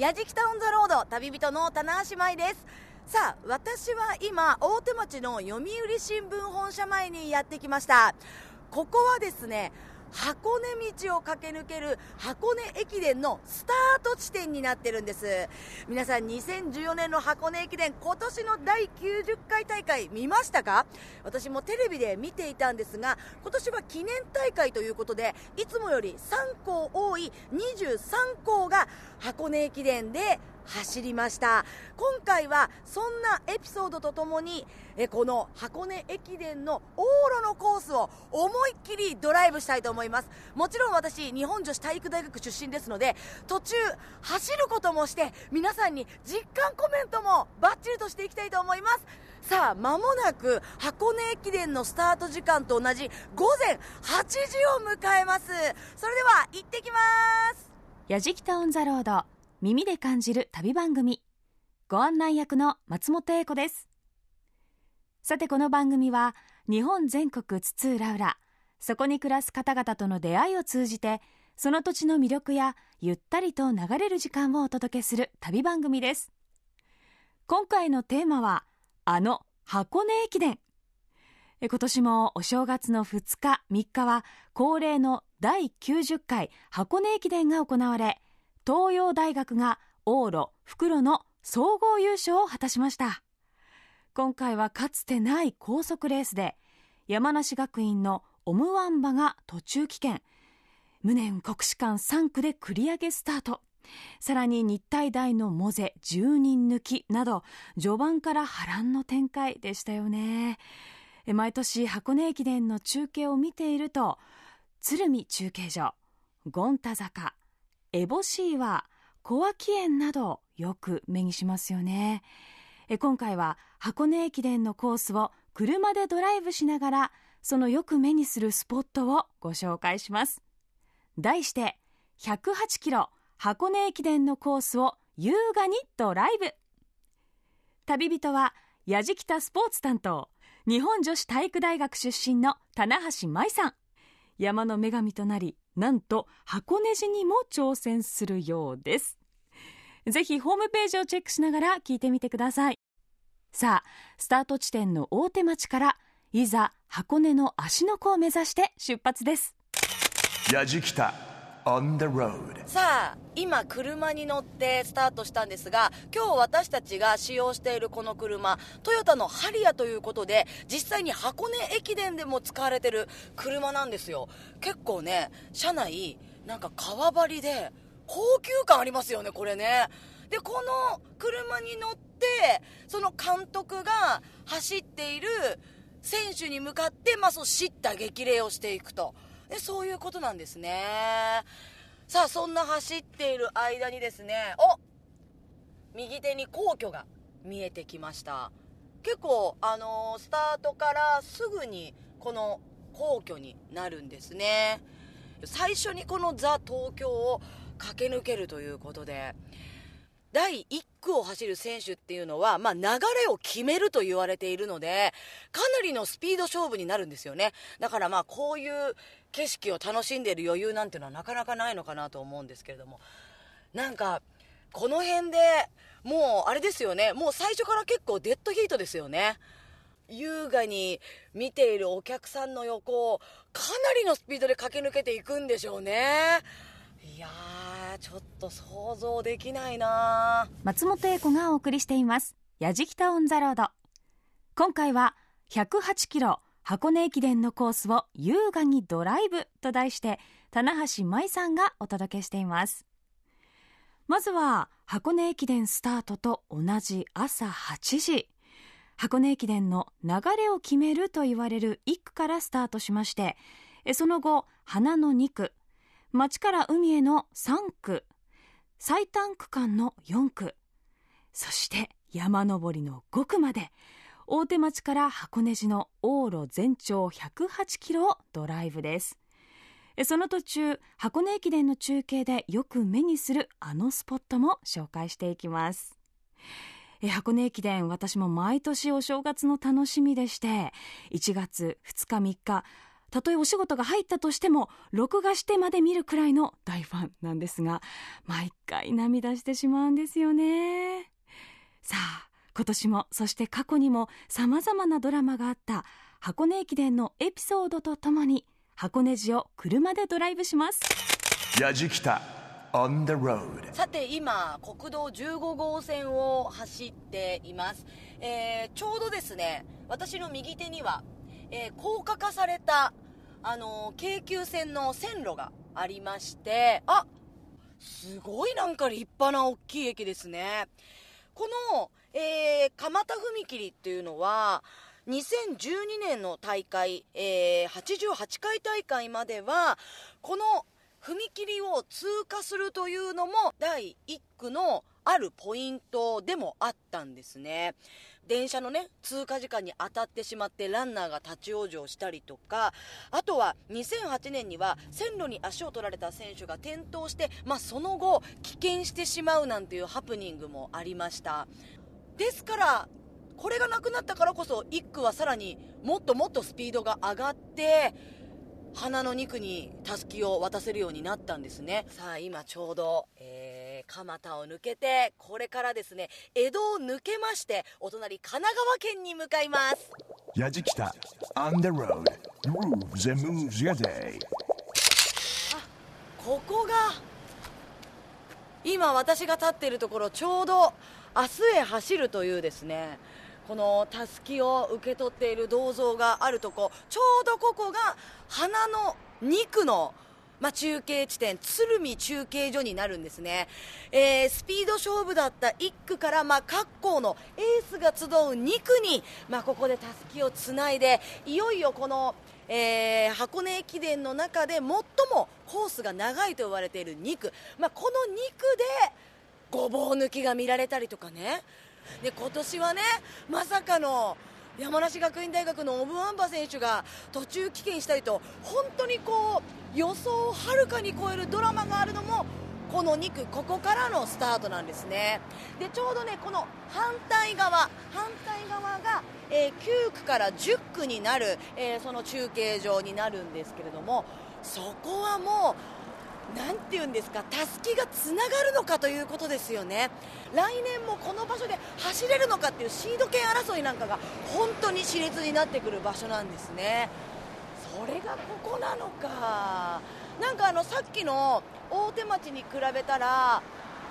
やじきたオンザロード旅人の棚橋舞です。さあ私は今大手町の読売新聞本社前にやってきました。ここはですね箱根道を駆け抜ける箱根駅伝のスタート地点になってるんです。皆さん2014年の箱根駅伝今年の第90回大会見ましたか？私もテレビで見ていたんですが今年は記念大会ということでいつもより3校多い23校が箱根駅伝で走りました。今回はそんなエピソードとともにえこの箱根駅伝の往路のコースを思いっきりドライブしたいと思います。もちろん私日本女子体育大学出身ですので途中走ることもして皆さんに実感コメントもバッチリとしていきたいと思います。さあ間もなく箱根駅伝のスタート時間と同じ午前8時を迎えます。それでは行ってきます。やじきたオンザロード。耳で感じる旅番組。ご案内役の松本英子です。さてこの番組は日本全国津々浦々そこに暮らす方々との出会いを通じてその土地の魅力やゆったりと流れる時間をお届けする旅番組です。今回のテーマはあの箱根駅伝。今年もお正月の2日3日は恒例の第90回箱根駅伝が行われ東洋大学が往路袋の総合優勝を果たしました。今回はかつてない高速レースで山梨学院のオムワンバが途中棄権。無念国士舘3区で繰り上げスタート。さらに日体大のモゼ10人抜きなど序盤から波乱の展開でしたよね。毎年箱根駅伝の中継を見ていると鶴見中継所権太坂烏帽子岩小脇園などよく目にしますよね。え今回は箱根駅伝のコースを車でドライブしながらそのよく目にするスポットをご紹介します。題して108キロ箱根駅伝のコースを優雅にドライブ。旅人は矢じきたスポーツ担当日本女子体育大学出身の棚橋舞さん。山の女神となりなんと箱根路にも挑戦するようです。ぜひホームページをチェックしながら聞いてみてください。さあスタート地点の大手町からいざ箱根の芦ノ湖を目指して出発です。矢 On the road. さあ今車に乗ってスタートしたんですが今日私たちが使用しているこの車トヨタのハリアということで実際に箱根駅伝でも使われてる車なんですよ。結構ね車内なんか革張りで高級感ありますよねこれね。でこの車に乗ってその監督が走っている選手に向かって、まあ、そう叱咤激励をしていくと。でそういうことなんですね。さあそんな走っている間にですねお右手に皇居が見えてきました。結構あのー、スタートからすぐにこの皇居になるんですね。最初にこのザ・東京を駆け抜けるということで。第1区を走る選手っていうのは、まあ、流れを決めると言われているのでかなりのスピード勝負になるんですよね。だからまあこういう景色を楽しんでいる余裕なんていうのはなかなかないのかなと思うんですけれども。なんかこの辺でもうあれですよね。もう最初から結構デッドヒートですよね。優雅に見ているお客さんの横をかなりのスピードで駆け抜けていくんでしょうね。いやちょっと想像できないな松本英子がお送りしています。やじきたオンザロード。今回は108キロ箱根駅伝のコースを優雅にドライブと題して棚橋舞さんがお届けしています。まずは箱根駅伝スタートと同じ朝8時。箱根駅伝の流れを決めると言われる1区からスタートしましてその後花の2区町から海への3区。最短区間の4区。そして山登りの5区まで。大手町から箱根路の往路全長108キロをドライブです。その途中箱根駅伝の中継でよく目にするあのスポットも紹介していきます。箱根駅伝私も毎年お正月の楽しみでして1月2日3日たとえお仕事が入ったとしても録画してまで見るくらいの大ファンなんですが毎回涙してしまうんですよね。さあ今年もそして過去にもさまざまなドラマがあった箱根駅伝のエピソードとともに箱根路を車でドライブします。やじきた On the road さて今国道15号線を走っています、えー、ちょうどですね私の右手には、えー、高架化されたあの、京急線の線路がありましてあすごいなんか立派な大きい駅ですねこの、えー、蒲田踏切っていうのは2012年の大会、えー、88回大会まではこの踏切を通過するというのも第1区のあるポイントでもあったんですね。電車のね、通過時間に当たってしまってランナーが立ち往生したりとか、あとは2008年には線路に足を取られた選手が転倒して、まあ、その後、棄権してしまうなんていうハプニングもありました。ですから、これがなくなったからこそ1区はさらにもっともっとスピードが上がって、花の2区にたすきを渡せるようになったんですねさあ今ちょうど、えー、蒲田を抜けてこれからですね江戸を抜けましてお隣神奈川県に向かいます。やじきた。On the road. Grooves and moves your day. あここが今私が立っているところちょうど明日へ走るというですねこのたすきを受け取っている銅像があるとこ。ちょうどここが花の2区のまあ、中継地点、鶴見中継所になるんですね。えー、スピード勝負だった1区から、まあ、各校のエースが集う2区に、まあ、ここでたすきをつないで、いよいよこの、えー、箱根駅伝の中で最もコースが長いと言われている2区、まあ、この2区でごぼう抜きが見られたりとかね、で今年はねまさかの山梨学院大学のオブワンバ選手が途中棄権したりと本当にこう予想をはるかに超えるドラマがあるのもこの2区、ここからのスタートなんですね。でちょうどねこの反対側反対側が、えー、9区から10区になる、えー、その中継場になるんですけれどもそこはもうなんて言うんですかたすきがつながるのかということですよね。来年もこの場所で走れるのかっていうシード権争いなんかが本当に熾烈になってくる場所なんですね。それがここなのか。なんかあのさっきの大手町に比べたら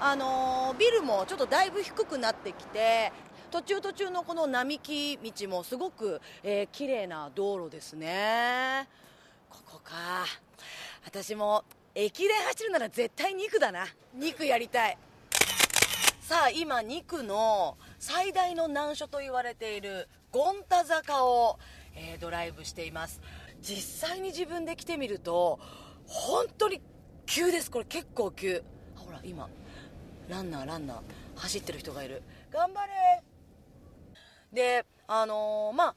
あの、ビルもちょっとだいぶ低くなってきて途中途中のこの並木道もすごく、えー、綺麗な道路ですね。ここか。私も駅伝走るなら絶対2区だな。2区やりたい。さあ今2区の最大の難所と言われている権太坂を、えー、ドライブしています。実際に自分で来てみると本当に急です。これ結構急。ほら今ランナーランナー走ってる人がいる。頑張れ。であのー、まあ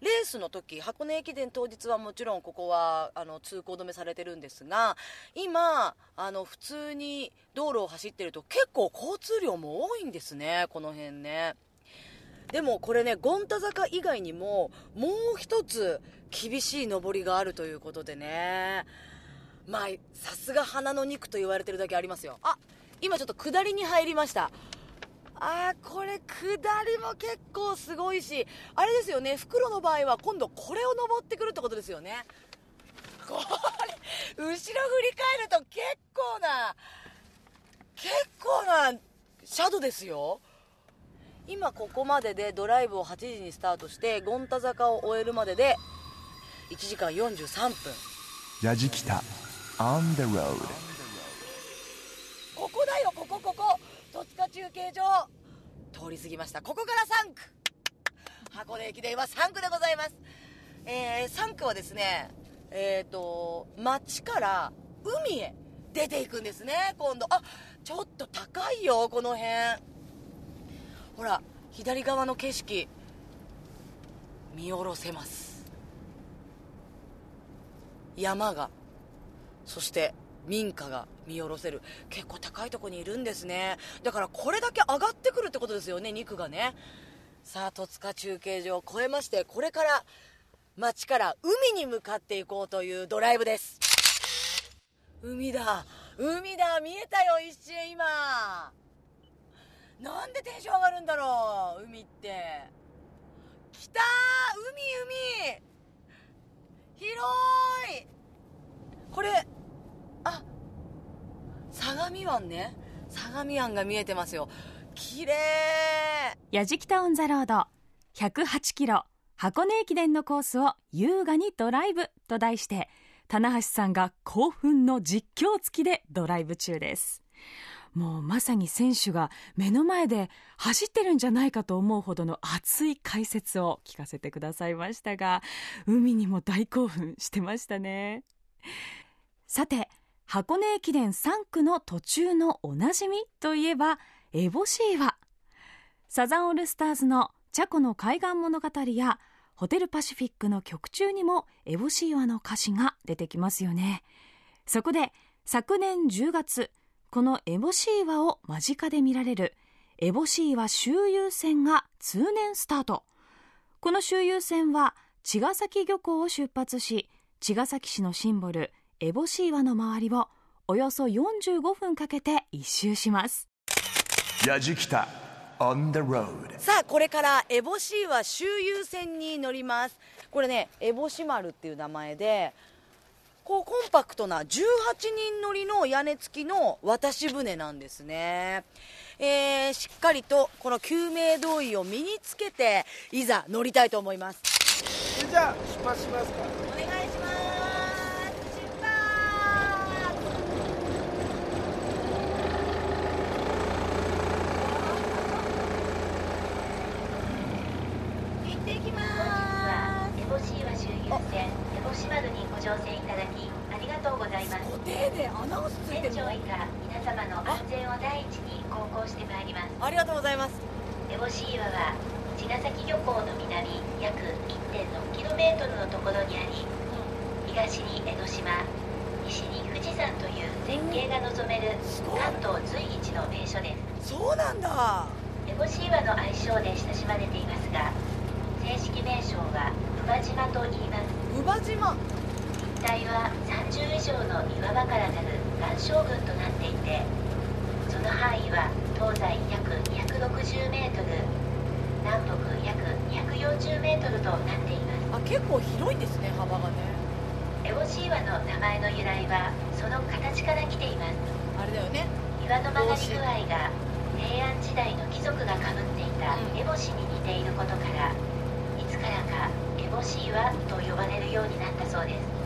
レースの時箱根駅伝当日はもちろんここはあの通行止めされてるんですが今あの普通に道路を走ってると結構交通量も多いんですねこの辺ね。でもこれね権太坂以外にももう一つ厳しい上りがあるということでね。まあさすが花の肉と言われてるだけありますよ。あ今ちょっと下りに入りました。あーこれ下りも結構すごいしあれですよね袋の場合は今度これを登ってくるってことですよね。これ後ろ振り返ると結構な結構なシャドですよ。今ここまででドライブを8時にスタートして権太坂を終えるまでで1時間43分。やじきた。On the road ここだよここここ戸塚中継所通り過ぎました。ここから3区箱根駅伝は3区でございます、えー、3区はですねえっ、ー、と町から海へ出ていくんですね。今度。あちょっと高いよこの辺。ほら左側の景色見下ろせます。山が。そして民家が見下ろせる。結構高いとこにいるんですね。だからこれだけ上がってくるってことですよね肉がね。さあ戸塚中継所を越えましてこれから町から海に向かっていこうというドライブです。海だ。海だ。見えたよ一瞬今。なんでテンション上がるんだろう海って。来た海海。広い。これあ相模湾ね。相模湾が見えてますよ。綺麗。やじきたオンザロード。108キロ。箱根駅伝のコースを優雅にドライブ。と題して棚橋さんが興奮の実況付きでドライブ中です。もうまさに選手が目の前で走ってるんじゃないかと思うほどの熱い解説を聞かせてくださいましたが海にも大興奮してましたね。さて箱根駅伝3区の途中のおなじみといえば烏帽子岩サザンオールスターズのチャコの海岸物語やホテルパシフィックの曲中にも烏帽子岩の歌詞が出てきますよね。そこで昨年10月この烏帽子岩を間近で見られる烏帽子岩周遊船が通年スタート。この周遊船は茅ヶ崎漁港を出発し茅ヶ崎市のシンボル烏帽子岩の周りをおよそ45分かけて一周します。やじきた On the road さあこれから烏帽子岩周遊船に乗ります。これね烏帽子丸っていう名前でこうコンパクトな18人乗りの屋根付きの渡し船なんですね、えー、しっかりとこの救命胴衣を身につけていざ乗りたいと思います。じゃあ出発しますかお願いします行ってきます乗船いただきありがとうございます船長以下皆様の安全を第一に航行してまいりますありがとうございます烏帽子岩は茅ヶ崎漁港の南約 1.6km のところにあり東に江ノ島西に富士山という絶景が望める関東随一の名所ですそうなんだ烏帽子岩の愛称で親しまれていますが正式名称は宇和島と言います宇和島帯は30以上の岩場からなる岩礁群となっていてその範囲は東西約260メートル南北約240メートルとなっていますあ結構広いんですね幅がねエオシーワの名前の由来はその形から来ていますあれだよね岩の曲がり具合が平安時代の貴族がかぶっていた烏帽子に似ていることからいつからか烏帽子岩と呼ばれるようになったそうです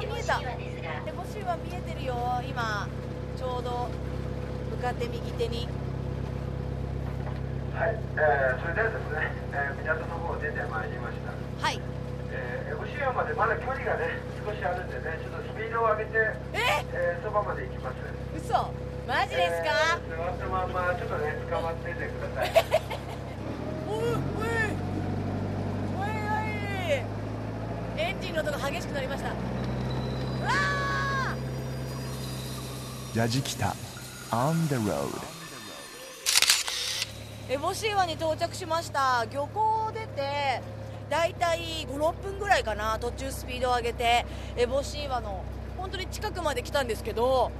見えた手星は見えてるよ今ちょうど向かって右手に。はい、えー、それではですね、えー、港の方出てまいりました。はい。えー、烏帽湾までまだ距離がね少しあるんでねちょっとスピードを上げてえ？えー、そばまで行きます。嘘。マジですか、えー、座ったままちょっとね捕まっててください。お いおい。おいおい。エンジンの音が激しくなりました。ラジキタ On the road. 烏帽子岩に到着しました。漁港を出てだいたい56分ぐらいかな。途中スピードを上げて。烏帽子岩の本当に近くまで来たんですけど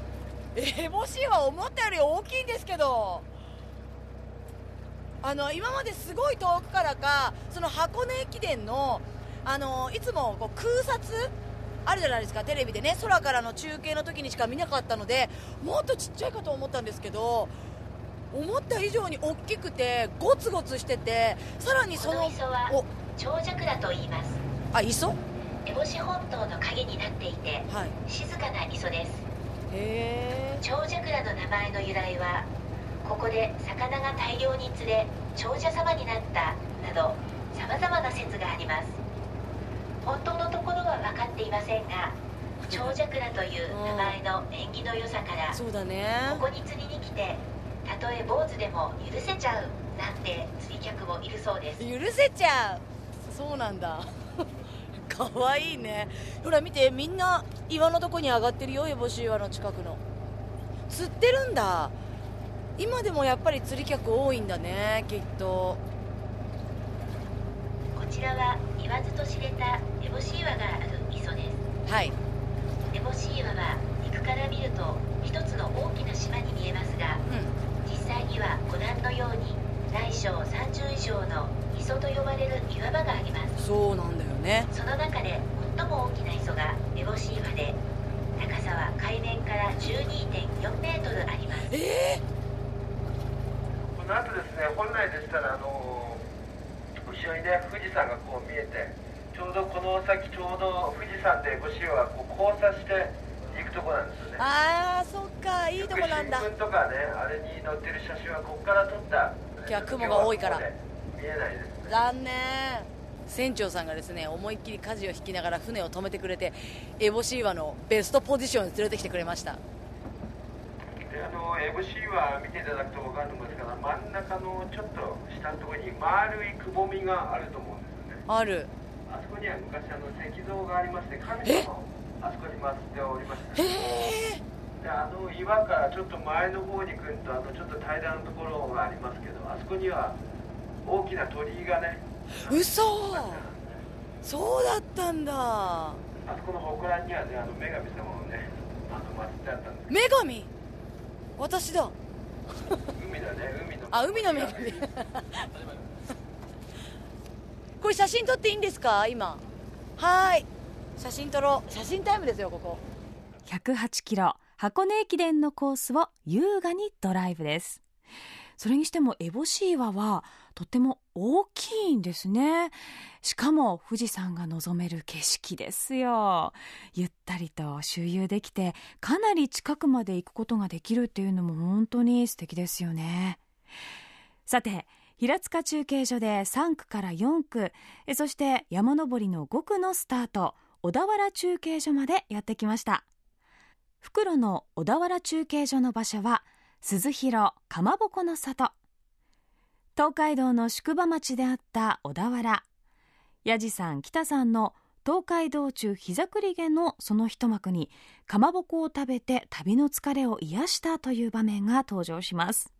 烏帽子岩思ったより大きいんですけど。あの今まですごい遠くからかその箱根駅伝のあのいつもこう空撮あるじゃないですか。テレビでね。空からの中継の時にしか見なかったのでもっとちっちゃいかと思ったんですけど思った以上に大きくてゴツゴツしててさらにその磯は長桜と言います。あ磯？烏帽子本島の影になっていて、はい、静かな磯です。へえ。長桜の名前の由来はここで魚が大量に釣れ長者様になったなどさまざまな説があります本当のところは分かっていませんが長尺らという名前の縁起の良さから、そうだね。ここに釣りに来てたとえ坊主でも許せちゃうなんて釣り客もいるそうです。許せちゃう。そうなんだ。かわいいね。ほら見てみんな岩のとこに上がってるよ烏帽子岩の近くの。釣ってるんだ。今でもやっぱり釣り客多いんだねきっと。ちらは言わずと知れた烏帽子岩がある磯です。はい。烏帽子岩は陸から見ると一つの大きな島に見えますが、うん、実際にはご覧のように大小30以上の磯と呼ばれる岩場があります。そうなんだよね。その中で最も大きな磯が烏帽子岩で高さは海面から12.4メートルあります。ええー、この後ですね本来でしたらあの後ろにね富士山がこう見えてちょうどこの先ちょうど富士山で五潮はこう交差して行くとこなんですよね。ああそっかいいとこなんだ。新聞とかねあれに載ってる写真はここから撮った。今日は雲が多いから。見えないです、ね、残念。船長さんがですね思いっきり舵を引きながら船を止めてくれてエボシーワのベストポジションに連れてきてくれました。であのエボシーワ見ていただくと分かるんですが真ん中のちょっと下のところに丸いくぼみがあると思うんですよね。あるあそこには昔あの石像がありまして神様をあそこに祀っておりました、へえであの岩からちょっと前の方に来るとあのちょっと平らなところがありますけどあそこには大きな鳥居がね嘘。そうだったんだ。あそこの祠にはねあの女神様をねあの祀ってあったんです女神？私だ。海だね海の。あ海の女神 これ写真撮っていいんですか？今。はい。写真撮ろう。写真タイムですよここ。108キロ。箱根駅伝のコースを優雅にドライブです。それにしても烏帽子岩はとっても大きいんですね。しかも富士山が望める景色ですよ。ゆったりと周遊できてかなり近くまで行くことができるっていうのも本当に素敵ですよね。さて平塚中継所で3区から4区そして山登りの5区のスタート小田原中継所までやってきました。袋の小田原中継所の場所は鈴広かまぼこの里。東海道の宿場町であった小田原。八治さん北さんの東海道中膝栗毛のその一幕にかまぼこを食べて旅の疲れを癒したという場面が登場します。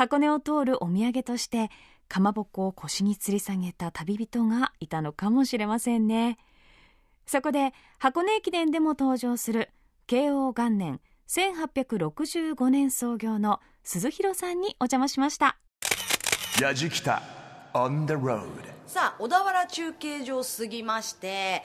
箱根を通るお土産としてかまぼこを腰に吊り下げた旅人がいたのかもしれませんね。そこで箱根駅伝でも登場する慶応元年1865年創業の鈴広さんにお邪魔しました。矢じき On the road さあ小田原中継所を過ぎまして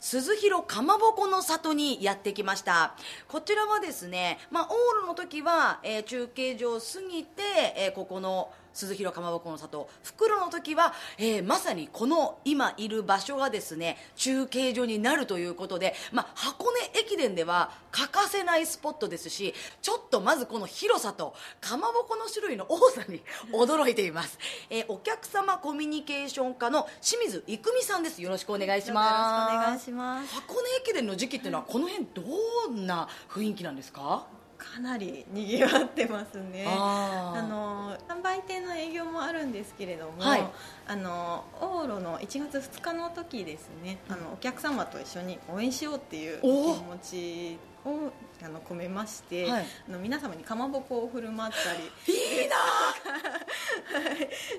鈴広かまぼこの里にやってきました。こちらはですね、まあ、オールの時は、えー、中継所を過ぎて、えー、ここの鈴広かまぼこの里。袋の時は、えー、まさにこの今いる場所がですね中継所になるということで、まあ、箱根駅伝では欠かせないスポットですしちょっとまずこの広さとかまぼこの種類の多さに驚いています、えー、お客様コミュニケーション課の清水郁美さんです。よろしくお願いします。よろしくお願いします。箱根駅伝の時期っていうのはこの辺どんな雰囲気なんですか？かなりにぎわってますね。あの販売店の営業もあるんですけれども、はい、あの往路の1月2日の時ですね、あのお客様と一緒に応援しようっていう気持ちをあの込めまして、はい、あの皆様にかまぼこを振る舞ったり。いいな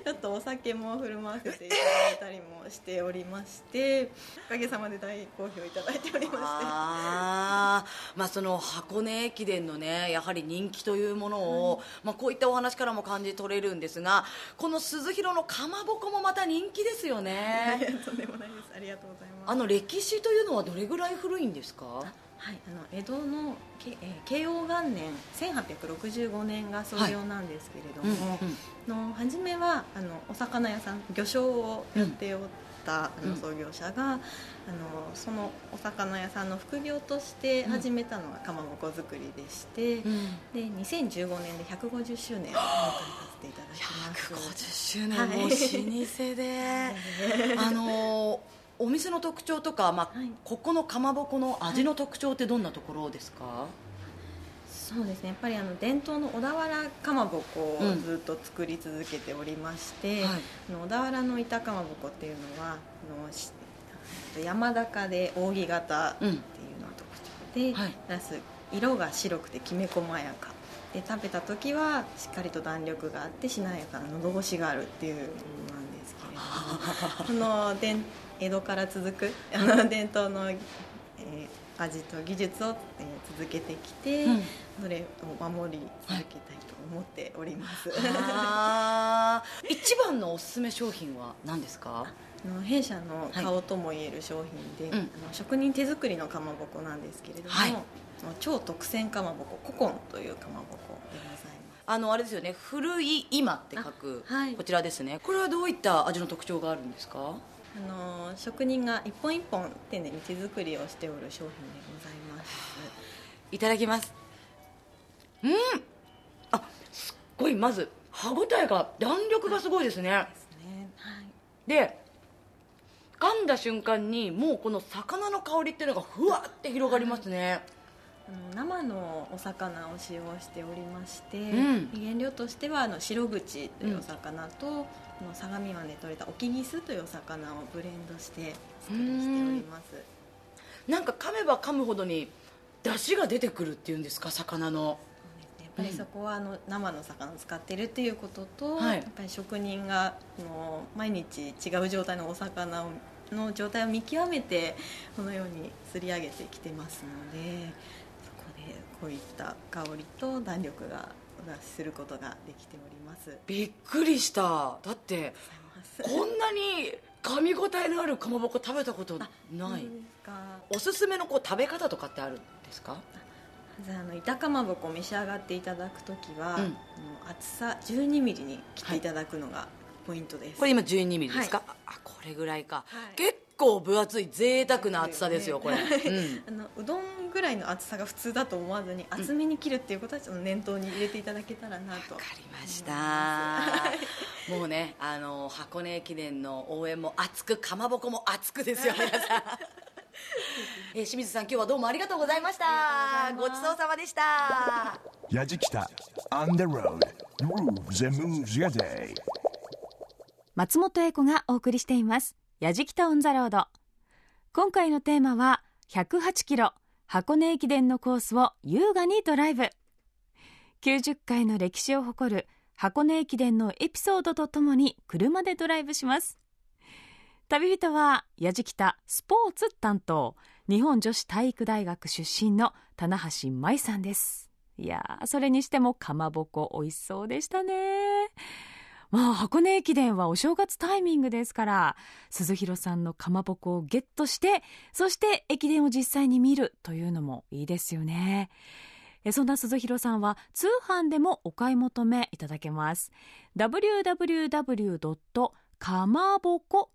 ちょっとお酒も振る舞わせていただいたりもしておりまして、おかげさまで大好評いただいておりまして。あ、まあ、その箱根駅伝のねやはり人気というものを、はい、まあ、こういったお話からも感じ取れるんですがこの鈴広のかまぼこもまた人気ですよね。とんでもないです。ありがとうございます。あの歴史というのはどれぐらい古いんですか？はい、あの江戸の、えー、慶応元年1865年が創業なんですけれども、はいうんうん、の初めはあのお魚屋さん魚商をやっておった、うん、あの創業者が、あのそのお魚屋さんの副業として始めたのがかまぼこ作りでして、うん、で2015年で150周年を迎えさせていただきます。150周年、もう老舗で、あのお店の特徴とか、まあ、はい、ここのかまぼこの味の特徴ってどんなところですか、はい、そうですね。やっぱりあの伝統の小田原かまぼこをずっと作り続けておりまして、うんはい、小田原の板かまぼこっていうのはあの山高で扇形っていうのが特徴で、うん、色が白くてきめ細やかで食べた時はしっかりと弾力があってしなやかな喉越しがあるっていうものなんですけれど この伝江戸から続く 伝統の、えー味と技術を、えー、続けてきて、うん、それを守り続けたいと思っております、はい、一番のおすすめ商品は何ですか？の弊社の顔ともいえる商品で、はい、あの職人手作りのかまぼこなんですけれども、はい、超特選かまぼこ古今というかまぼこでございます。あのあれですよね。古い今って書く、はい、こちらですね。これはどういった味の特徴があるんですか？あの職人が一本一本丁寧に手作りをしておる商品でございます。いただきます。うん。あすっごいまず歯ごたえが弾力がすごいですね。で噛んだ瞬間にもうこの魚の香りっていうのがふわって広がりますね、生のお魚を使用しておりまして、うん、原料としてはあの白口というお魚と、うん。の相模湾で取れたオキギスというお魚をブレンドして作りしております。なんか噛めば噛むほどに出汁が出てくるっていうんですか魚の。やっぱりそこはあの生の魚を使ってるっていうことと、はい、やっぱり職人がの毎日違う状態のお魚をの状態を見極めてこのように釣り上げてきてますのでそこういった香りと弾力がすることができております。びっくりした。だってこんなに噛み応えのあるかまぼこ食べたことない。おすすめのこう食べ方とかってあるんですか？まずあの板かまぼこを召し上がっていただく時は、うん、厚さ1 2ミリに切っていただくのがポイントです、はい、これ今1 2ミリですか、はい、あこれぐらいか、はい、結構分厚い贅沢な厚さですよこれ、うん、あのうどんぐらいの厚さが普通だと思わずに厚めに切るっていうことはちょっと念頭に入れていただけたらなと分かりました。もうねあの箱根駅伝の応援も熱くかまぼこも熱くですよ皆さん。え清水さん今日はどうもありがとうございました。ごちそうさまでした。やじきた On the road Grooves and Moves Your Day 松本英子がお送りしていますやじきたオンザロード。今回のテーマは108キロ箱根駅伝のコースを優雅にドライブ。90回の歴史を誇る箱根駅伝のエピソードとともに車でドライブします。旅人は矢敷田スポーツ担当日本女子体育大学出身の棚橋舞さんです。いやそれにしてもかまぼこ美味しそうでしたね。まあ、箱根駅伝はお正月タイミングですから、鈴広さんのかまぼこをゲットして、そして駅伝を実際に見るというのもいいですよね。そんな鈴広さんは通販でもお買い求めいただけます。www. かまぼこ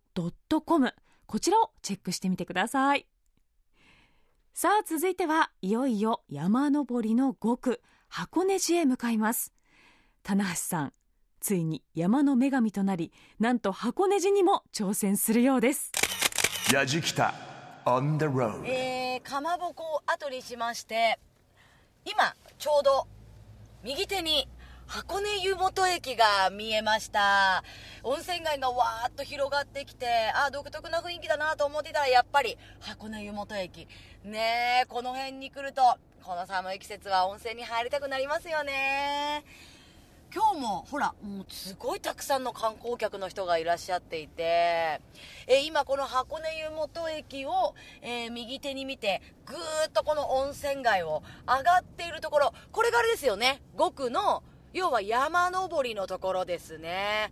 .com こちらをチェックしてみてください。さあ続いてはいよいよ山登りの5区箱根路へ向かいます。棚橋さんついに山の女神となりなんと箱根路にも挑戦するようです。矢じきた on the road. えー、かまぼこを後にしまして今ちょうど右手に箱根湯本駅が見えました。温泉街がわーっと広がってきてあ独特な雰囲気だなと思ってたらやっぱり箱根湯本駅。ねえこの辺に来るとこの寒い季節は温泉に入りたくなりますよね今日もほらもうすごいたくさんの観光客の人がいらっしゃっていて、え今この箱根湯本駅を、えー、右手に見てぐーっとこの温泉街を上がっているところこれがあれですよね。5区の要は山登りのところですね。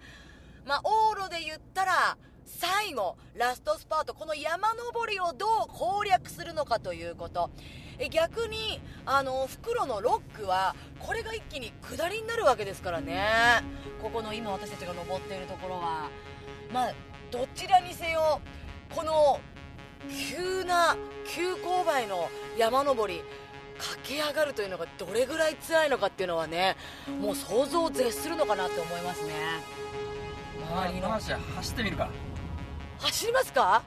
まあ往路で言ったら最後ラストスパートこの山登りをどう攻略するのかということ。え逆にあの袋のロックはこれが一気に下りになるわけですからね。ここの今私たちが登っているところは。まあどちらにせよこの急な急勾配の山登り駆け上がるというのがどれぐらい辛いのかっていうのはねもう想像を絶するのかなって思いますね。周りの走ってみるか。走りますか？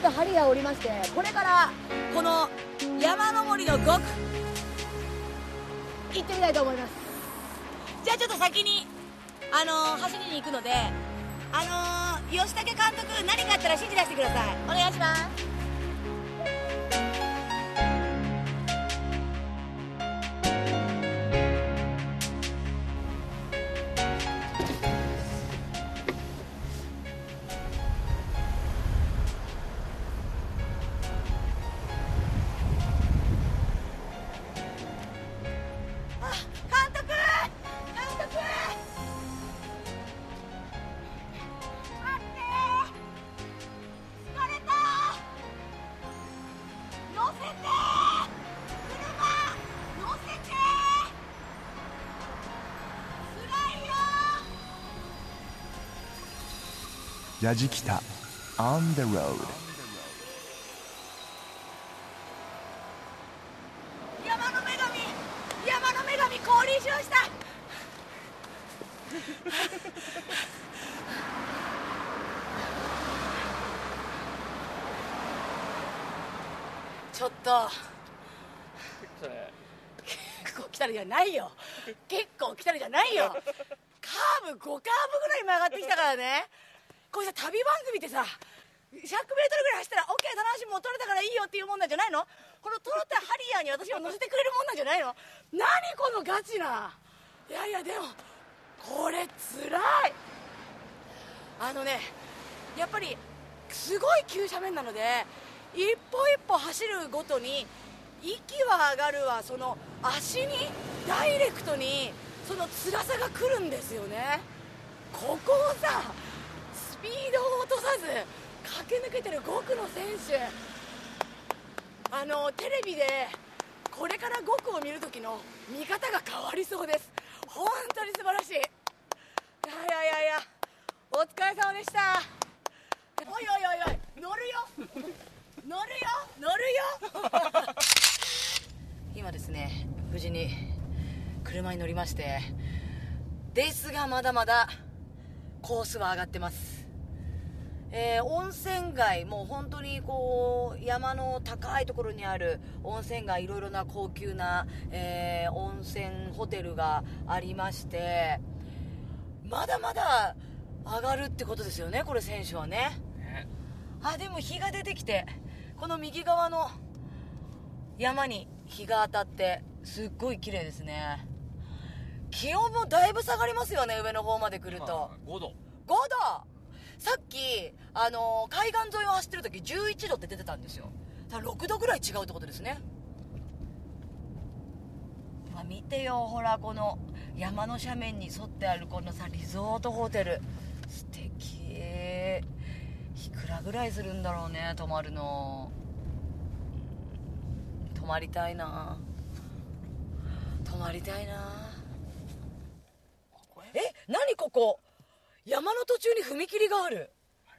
とハリアを降りましてこれからこの山登りの5区行ってみたいと思います。じゃあちょっと先にあのー、走りに行くのであのー、吉武監督何かあったら指示出してください。お願いしますヤジキタ On the road 山の女神。山の女神降臨しました。ちょっと。結構来たるじゃないよ。結構来たるじゃないよ。カーブ5カーブぐらい曲がってきたからねこうしたってさ 100m ぐらい走ったら OK 楽しみも取れたからいいよっていうもんなんじゃないの？この取ったハリアーに私を乗せてくれるもんなんじゃないの？何このガチな。いやいやでもこれつらい。あのねやっぱりすごい急斜面なので一歩一歩走るごとに息は上がるわその足にダイレクトにその辛さが来るんですよね。ここをさピードを落とさず駆け抜けてる5区の選手。あのテレビでこれから5区を見るときの見方が変わりそうです。本当に素晴らしい。いやいやいやいやお疲れ様でした。おいおいおいおい乗るよ。乗るよ。乗るよ。今ですね無事に車に乗りましてですがまだまだコースは上がってます。えー、温泉街、もう本当にこう山の高いところにある温泉街、いろいろな高級な、えー、温泉ホテルがありまして、まだまだ上がるってことですよね、これ、選手はね。あでも日が出てきて、この右側の山に日が当たって、すっごい綺麗ですね。気温もだいぶ下がりますよね、上の方まで来ると。5度。5度さっき、あのー、海岸沿いを走ってる時11度って出てたんですよ。だから6度ぐらい違うってことですね。まあ、見てよほらこの山の斜面に沿ってあるこのさリゾートホテル。素敵。いくらぐらいするんだろうね泊まるの。泊まりたいな。泊まりたいな。え？何ここ？山の途中に踏切がある、はい、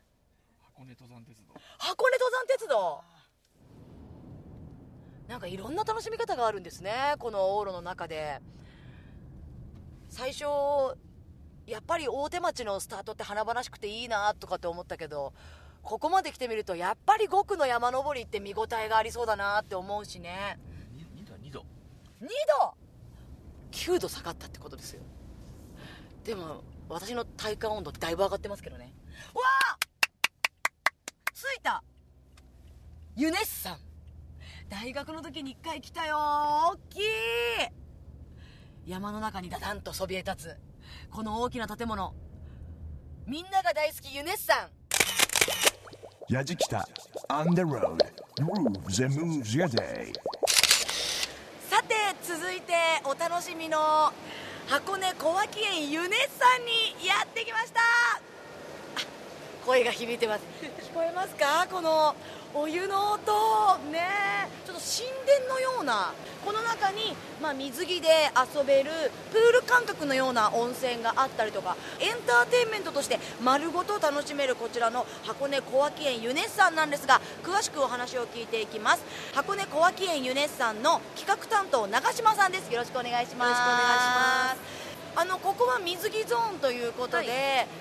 箱根登山鉄道。箱根登山鉄道？なんかいろんな楽しみ方があるんですねこの往路の中で。最初やっぱり大手町のスタートって華々しくていいなとかって思ったけどここまで来てみるとやっぱり5区の山登りって見応えがありそうだなって思うしね。2, 度2度。2度？9度下がったってことですよ。でも私の体感温度だいぶ上がってますけどね。わあ！着いた！ユネッサン。大学の時に1回来たよ大きい！山の中にダダンとそびえ立つ。この大きな建物。みんなが大好きユネッサン。やじきた。On the road. Grooves and moves your day. さて続いてお楽しみの箱根小涌園ユネッサンにやってきました。声が響いてます。聞こえますか？このお湯の音。ね神殿のようなこの中に、まあ、水着で遊べるプール感覚のような温泉があったりとかエンターテインメントとして丸ごと楽しめるこちらの箱根小涌園ユネッサンなんですが詳しくお話を聞いていきます。箱根小涌園ユネッサンの企画担当長島さんです。よろしくお願いします。よろしくお願いします。あのここは水着ゾーンということで、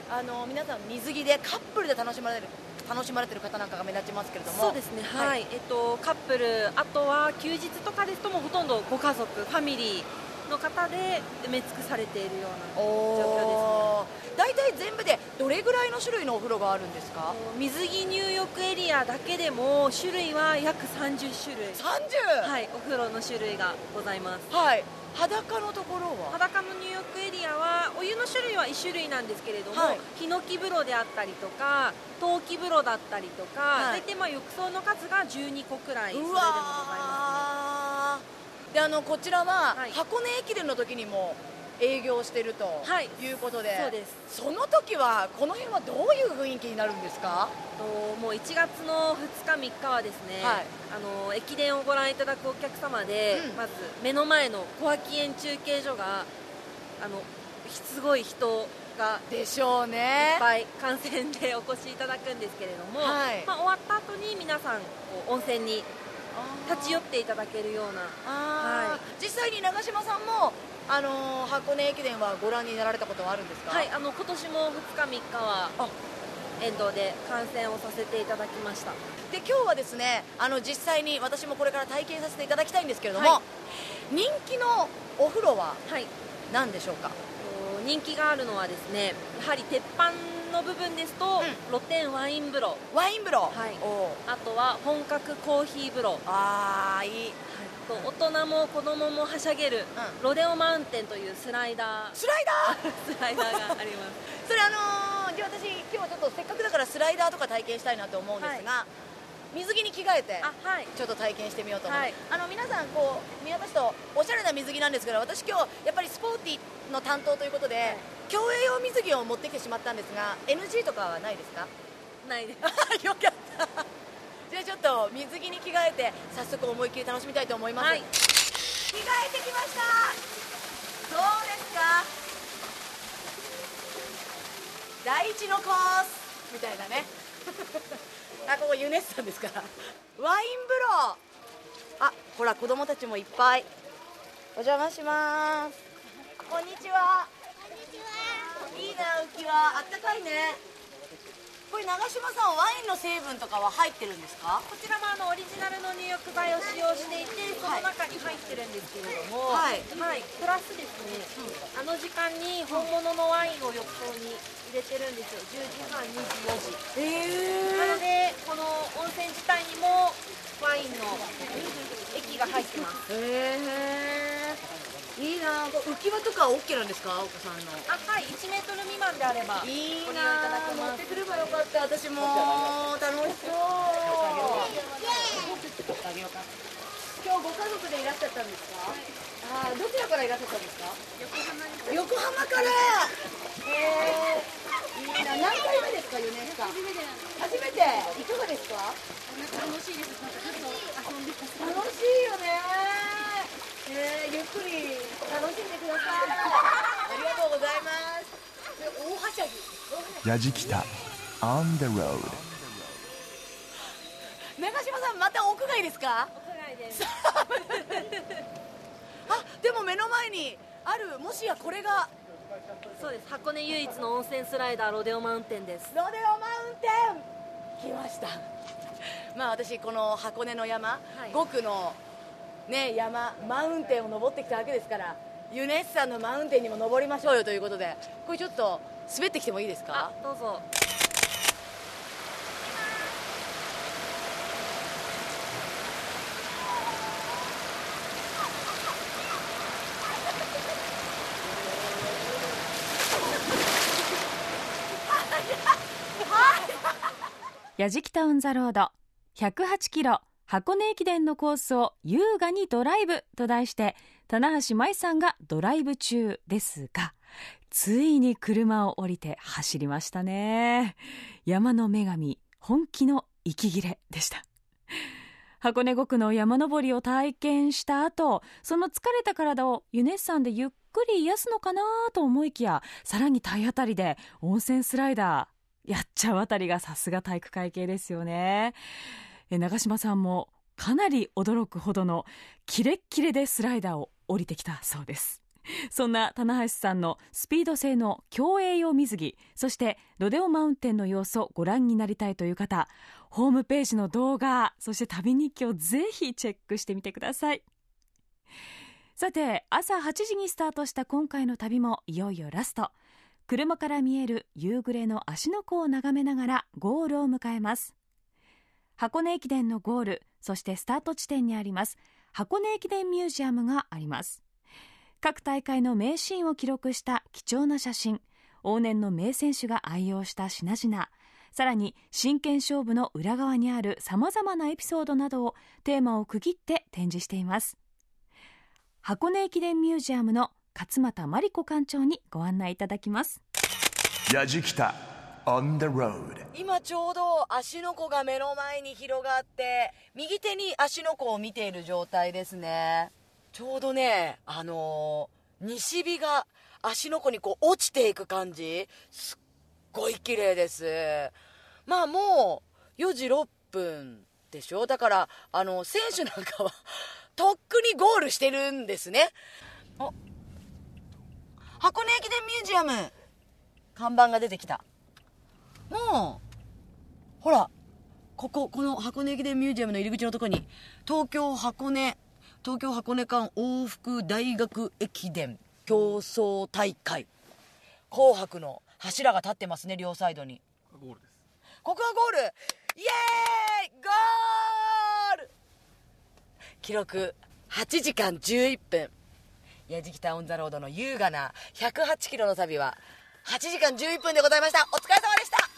はい、あの皆さん水着でカップルで楽しまれる楽しまれてる方なんかが目立ちますけれども。そうですねはい、はい、えっとカップルあとは休日とかですともほとんどご家族ファミリーの方で埋め尽くされているような状況ですね。大体全部でどれぐらいの種類のお風呂があるんですか？水着入浴エリアだけでも種類は約30種類。30? はいお風呂の種類がございます。はい。裸のところは？裸の入浴エリアはお湯の種類は1種類なんですけれども、はい、ヒノキ風呂であったりとか陶器風呂だったりとか、はい、大体まあ浴槽の数が12個くらいそれでもございます、ね、であのこちらは、箱根駅伝の時にも営業してるとい。うことで、はい、そうです。その時はこの辺はどういう雰囲気になるんですか？ともう1月の2日3日はですね、はい、あの駅伝をご覧いただくお客様で、うん、まず目の前の小涌園中継所があのすごい人かでしょうねいっぱい観戦でお越しいただくんですけれども、はい、まあ、終わった後に皆さんこう温泉に立ち寄っていただけるような、はい、実際に長嶋さんもあのー、箱根駅伝はご覧になられたことはあるんですか？はいあの今年も2日3日は沿道で観戦をさせていただきました。で今日はですねあの実際に私もこれから体験させていただきたいんですけれども、はい、人気のお風呂は何でしょうか、はい、人気があるのはですねやはり鉄板の部分ですと、うん、露天ワイン風呂。ワイン風呂、はい、あとは本格コーヒー風呂。ああいい、はい。と大人も子供もはしゃげる、うん、ロデオマウンテンというスライダー。スライダー？スライダーがあります。それあのー、じゃあ私今日ちょっとせっかくだからスライダーとか体験したいなと思うんですが、はい、水着に着替えてちょっと体験してみようと思います、はい、あの皆さんこう見渡すとおしゃれな水着なんですけど私今日やっぱりスポーティーの担当ということで、はい、競泳用水着を持ってきてしまったんですが NG とかはないですか？ないです。よかった。じゃあちょっと水着に着替えて早速思いっきり楽しみたいと思います、はい、着替えてきました。どうですか？第一のコースみたいなねあここユネッサンですか。らワイン風呂。あほら子供たちもいっぱい。お邪魔します。こんにちは。こんにちは。いいな浮き輪。あったかいねこれ長嶋さんワインの成分とかは入ってるんですか？こちらもあのオリジナルの入浴剤を使用していてその中に入ってるんですけれどもはい、はい、プラスですね、うん、あの時間に本物のワインを浴槽に入れてるんですよ。10時半24時。えー、なのでこの温泉自体にもワインの液が入ってます。へえーいいな。浮き輪とか OK なんですか？お子さんの。あはい1メートル未満であればいいな持ってくればよかった。私も楽しそう。今日ご家族でいらっしゃったんですか、はい、あどちらからいらっしゃったんですか？横浜から。へえいいな。何回目ですか4年間？初めて。いかがですか？楽しいです。楽しいよねえー、ゆっくり楽しんでください。ありがとうございます。大はしゃぎ。やじきた。On the road 長嶋さんまた屋外ですか？屋外です。あ。でも目の前にあるもしやこれが。そうです。箱根唯一の温泉スライダーロデオマウンテンです。ロデオマウンテン。来ました。まあ私この箱根の山、はい、5区のね、山マウンテンを登ってきたわけですからユネッサンのマウンテンにも登りましょうよということでこれちょっと滑ってきてもいいですか？どうぞ。やじきたオンザロード108キロ箱根駅伝のコースを優雅にドライブと題して棚橋舞さんがドライブ中ですがついに車を降りて走りましたね。山の女神本気の息切れでした。箱根5区の山登りを体験した後その疲れた体をユネッサンでゆっくり癒すのかなと思いきやさらに体当たりで温泉スライダーやっちゃうあたりがさすが体育会系ですよね。長嶋さんもかなり驚くほどのキレッキレでスライダーを降りてきたそうです。そんな棚橋さんのスピード性の競泳用水着そしてロデオマウンテンの様子をご覧になりたいという方ホームページの動画そして旅日記をぜひチェックしてみてください。さて朝8時にスタートした今回の旅もいよいよラスト。車から見える夕暮れの芦ノ湖を眺めながらゴールを迎えます。箱根駅伝のゴールそしてスタート地点にあります箱根駅伝ミュージアムがあります。各大会の名シーンを記録した貴重な写真往年の名選手が愛用した品々さらに真剣勝負の裏側にあるさまざまなエピソードなどをテーマを区切って展示しています。箱根駅伝ミュージアムの勝俣真理子館長にご案内いただきます。やじきた on the road. 今ちょうど芦ノ湖が目の前に広がって右手に芦ノ湖を見ている状態ですね。ちょうどねあの、西日が足の子にこう落ちていく感じ。すっごい綺麗です。まあもう4時6分でしょ？だからあの選手なんかは とっくにゴールしてるんですね。あ箱根駅伝ミュージアム。看板が出てきた。もうほらこここの箱根駅伝ミュージアムの入り口のとこに東京箱根東京箱根間往復大学駅伝競争大会紅白の柱が立ってますね両サイドに。ゴールです。ここはゴール！イエーイ！ゴール！記録8時間11分。矢敷タウンザロードの優雅な108キロの旅は8時間11分でございました。お疲れ様でした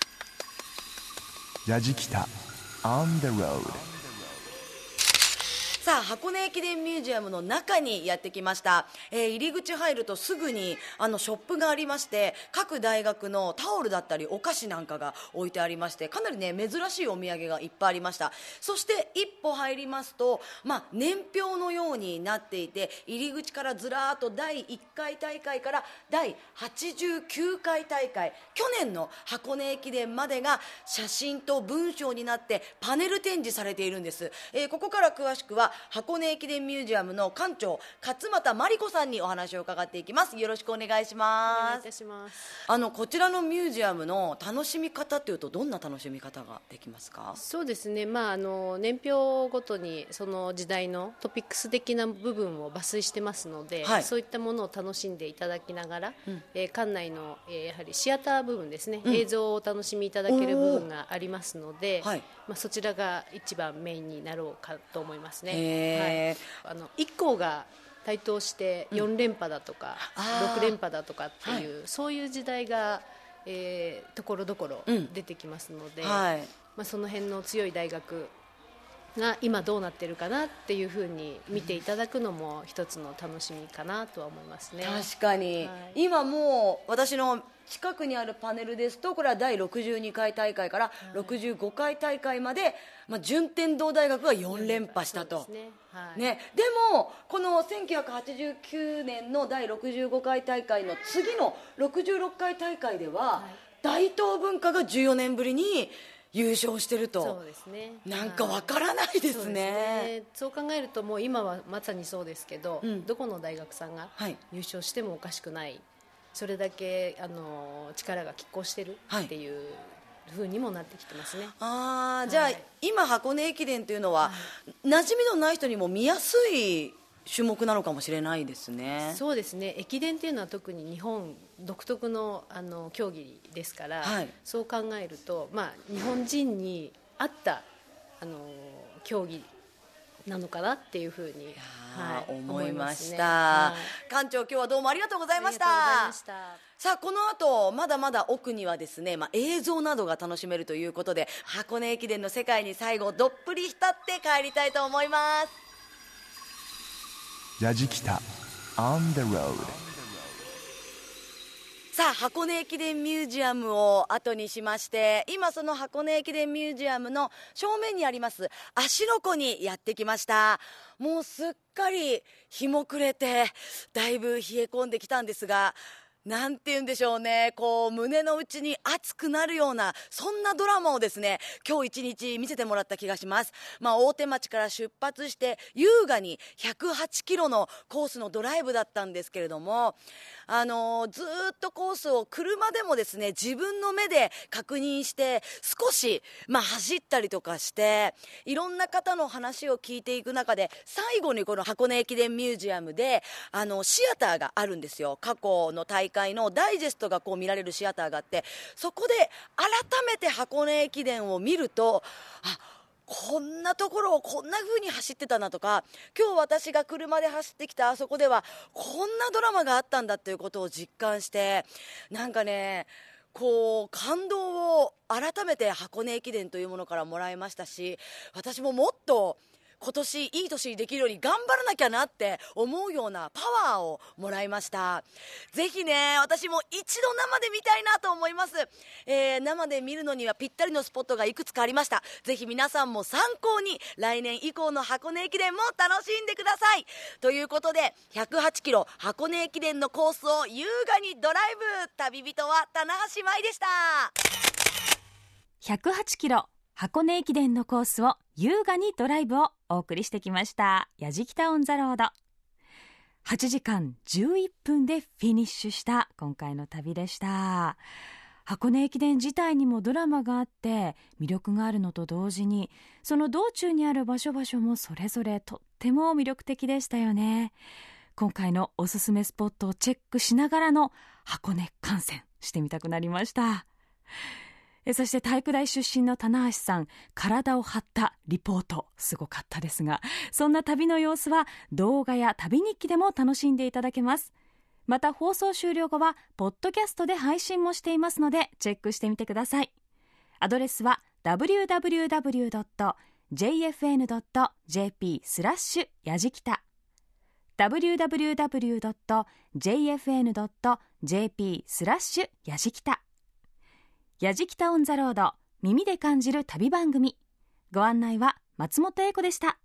ヤジキタ On the road さあ箱根駅伝ミュージアムの中にやってきました、えー、入り口入るとすぐにあのショップがありまして各大学のタオルだったりお菓子なんかが置いてありましてかなりね珍しいお土産がいっぱいありました。そして一歩入りますと、まあ、年表のようになっていて入り口からずらーっと第1回大会から第89回大会去年の箱根駅伝までが写真と文章になってパネル展示されているんです、えー、ここから詳しくは箱根駅伝ミュージアムの館長勝俣真理子さんにお話を伺っていきます。よろしくお願いします。あのこちらのミュージアムの楽しみ方というとどんな楽しみ方ができますか？そうですね。まああの年表ごとにその時代のトピックス的な部分を抜粋してますので、はい、そういったものを楽しんでいただきながら、うん、えー、館内の、えー、やはりシアター部分ですね、うん、映像をお楽しみいただける部分がありますので、はい、まあ、そちらが一番メインになろうかと思いますね。はい、あの1校が台頭して4連覇だとか、うん、6連覇だとかっていう、はい、そういう時代が、えー、ところどころ出てきますので、うんはい、まあ、その辺の強い大学が今どうなってるかなっていうふうに見ていただくのも一つの楽しみかなとは思いますね。確かに、はい、今もう私の近くにあるパネルですとこれは第62回大会から65回大会まで、まあ、順天堂大学が4連覇したと。ね。はい、ね、でも、この1989年の第65回大会の次の66回大会では、大東文化が14年ぶりに優勝してると。そうですね。なんかわからないですね。そう、ね,、考えるともう今はまさにそうですけど、うん、どこの大学さんが優勝してもおかしくない、それだけあの力が拮抗してるっていう、ふうにもなってきてますね。ああ、じゃあ今箱根駅伝というのは、はい、馴染みのない人にも見やすい種目なのかもしれないですね。そうですね。駅伝っていうのは特に日本独特のあの競技ですから、はい、そう考えると、まあ、日本人に合ったあの競技なのかなっていうふうに、はい、思いました、はい、館長今日はどうもありがとうございました。さあこの後まだまだ奥にはですね、まあ、映像などが楽しめるということで箱根駅伝の世界に最後どっぷり浸って帰りたいと思います矢敷北 On the road さあ箱根駅伝ミュージアムを後にしまして今その箱根駅伝ミュージアムの正面にあります芦ノ湖にやってきました。もうすっかり日も暮れてだいぶ冷え込んできたんですがなんて言うんでしょうね、こう、胸の内に熱くなるような、そんなドラマをですね、今日一日見せてもらった気がします。まあ、大手町から出発して、優雅に108キロのコースのドライブだったんですけれども、あのー、ずっとコースを車でもですね、自分の目で確認して、少し、まあ、走ったりとかして、いろんな方の話を聞いていく中で、最後にこの箱根駅伝ミュージアムで、あの、シアターがあるんですよ。過去の大会のダイジェストがこう見られるシアターがあって、そこで改めて箱根駅伝を見ると、あ、こんなところをこんな風に走ってたなとか今日私が車で走ってきたあそこではこんなドラマがあったんだということを実感してなんかねこう感動を改めて箱根駅伝というものからもらいましたし私ももっと今年いい年にできるように頑張らなきゃなって思うようなパワーをもらいました。ぜひね私も一度生で見たいなと思います、えー、生で見るのにはぴったりのスポットがいくつかありました。ぜひ皆さんも参考に来年以降の箱根駅伝も楽しんでください。ということで108キロ箱根駅伝のコースを優雅にドライブ。旅人は棚橋舞でした。108キロ箱根駅伝のコースを優雅にドライブをお送りしてきました。やじきたオンザロード。8時間11分でフィニッシュした今回の旅でした。箱根駅伝自体にもドラマがあって魅力があるのと同時にその道中にある場所場所もそれぞれとっても魅力的でしたよね。今回のおすすめスポットをチェックしながらの箱根観戦してみたくなりました。そして体育大出身の棚橋さん体を張ったリポートすごかったですがそんな旅の様子は動画や旅日記でも楽しんでいただけます。また放送終了後はポッドキャストで配信もしていますのでチェックしてみてください。アドレスは www.jfn.jp スラッシュやじきた。www.jfn.jp スラッシュやじきた。やじきたオンザロード耳で感じる旅番組。ご案内は松本英子でした。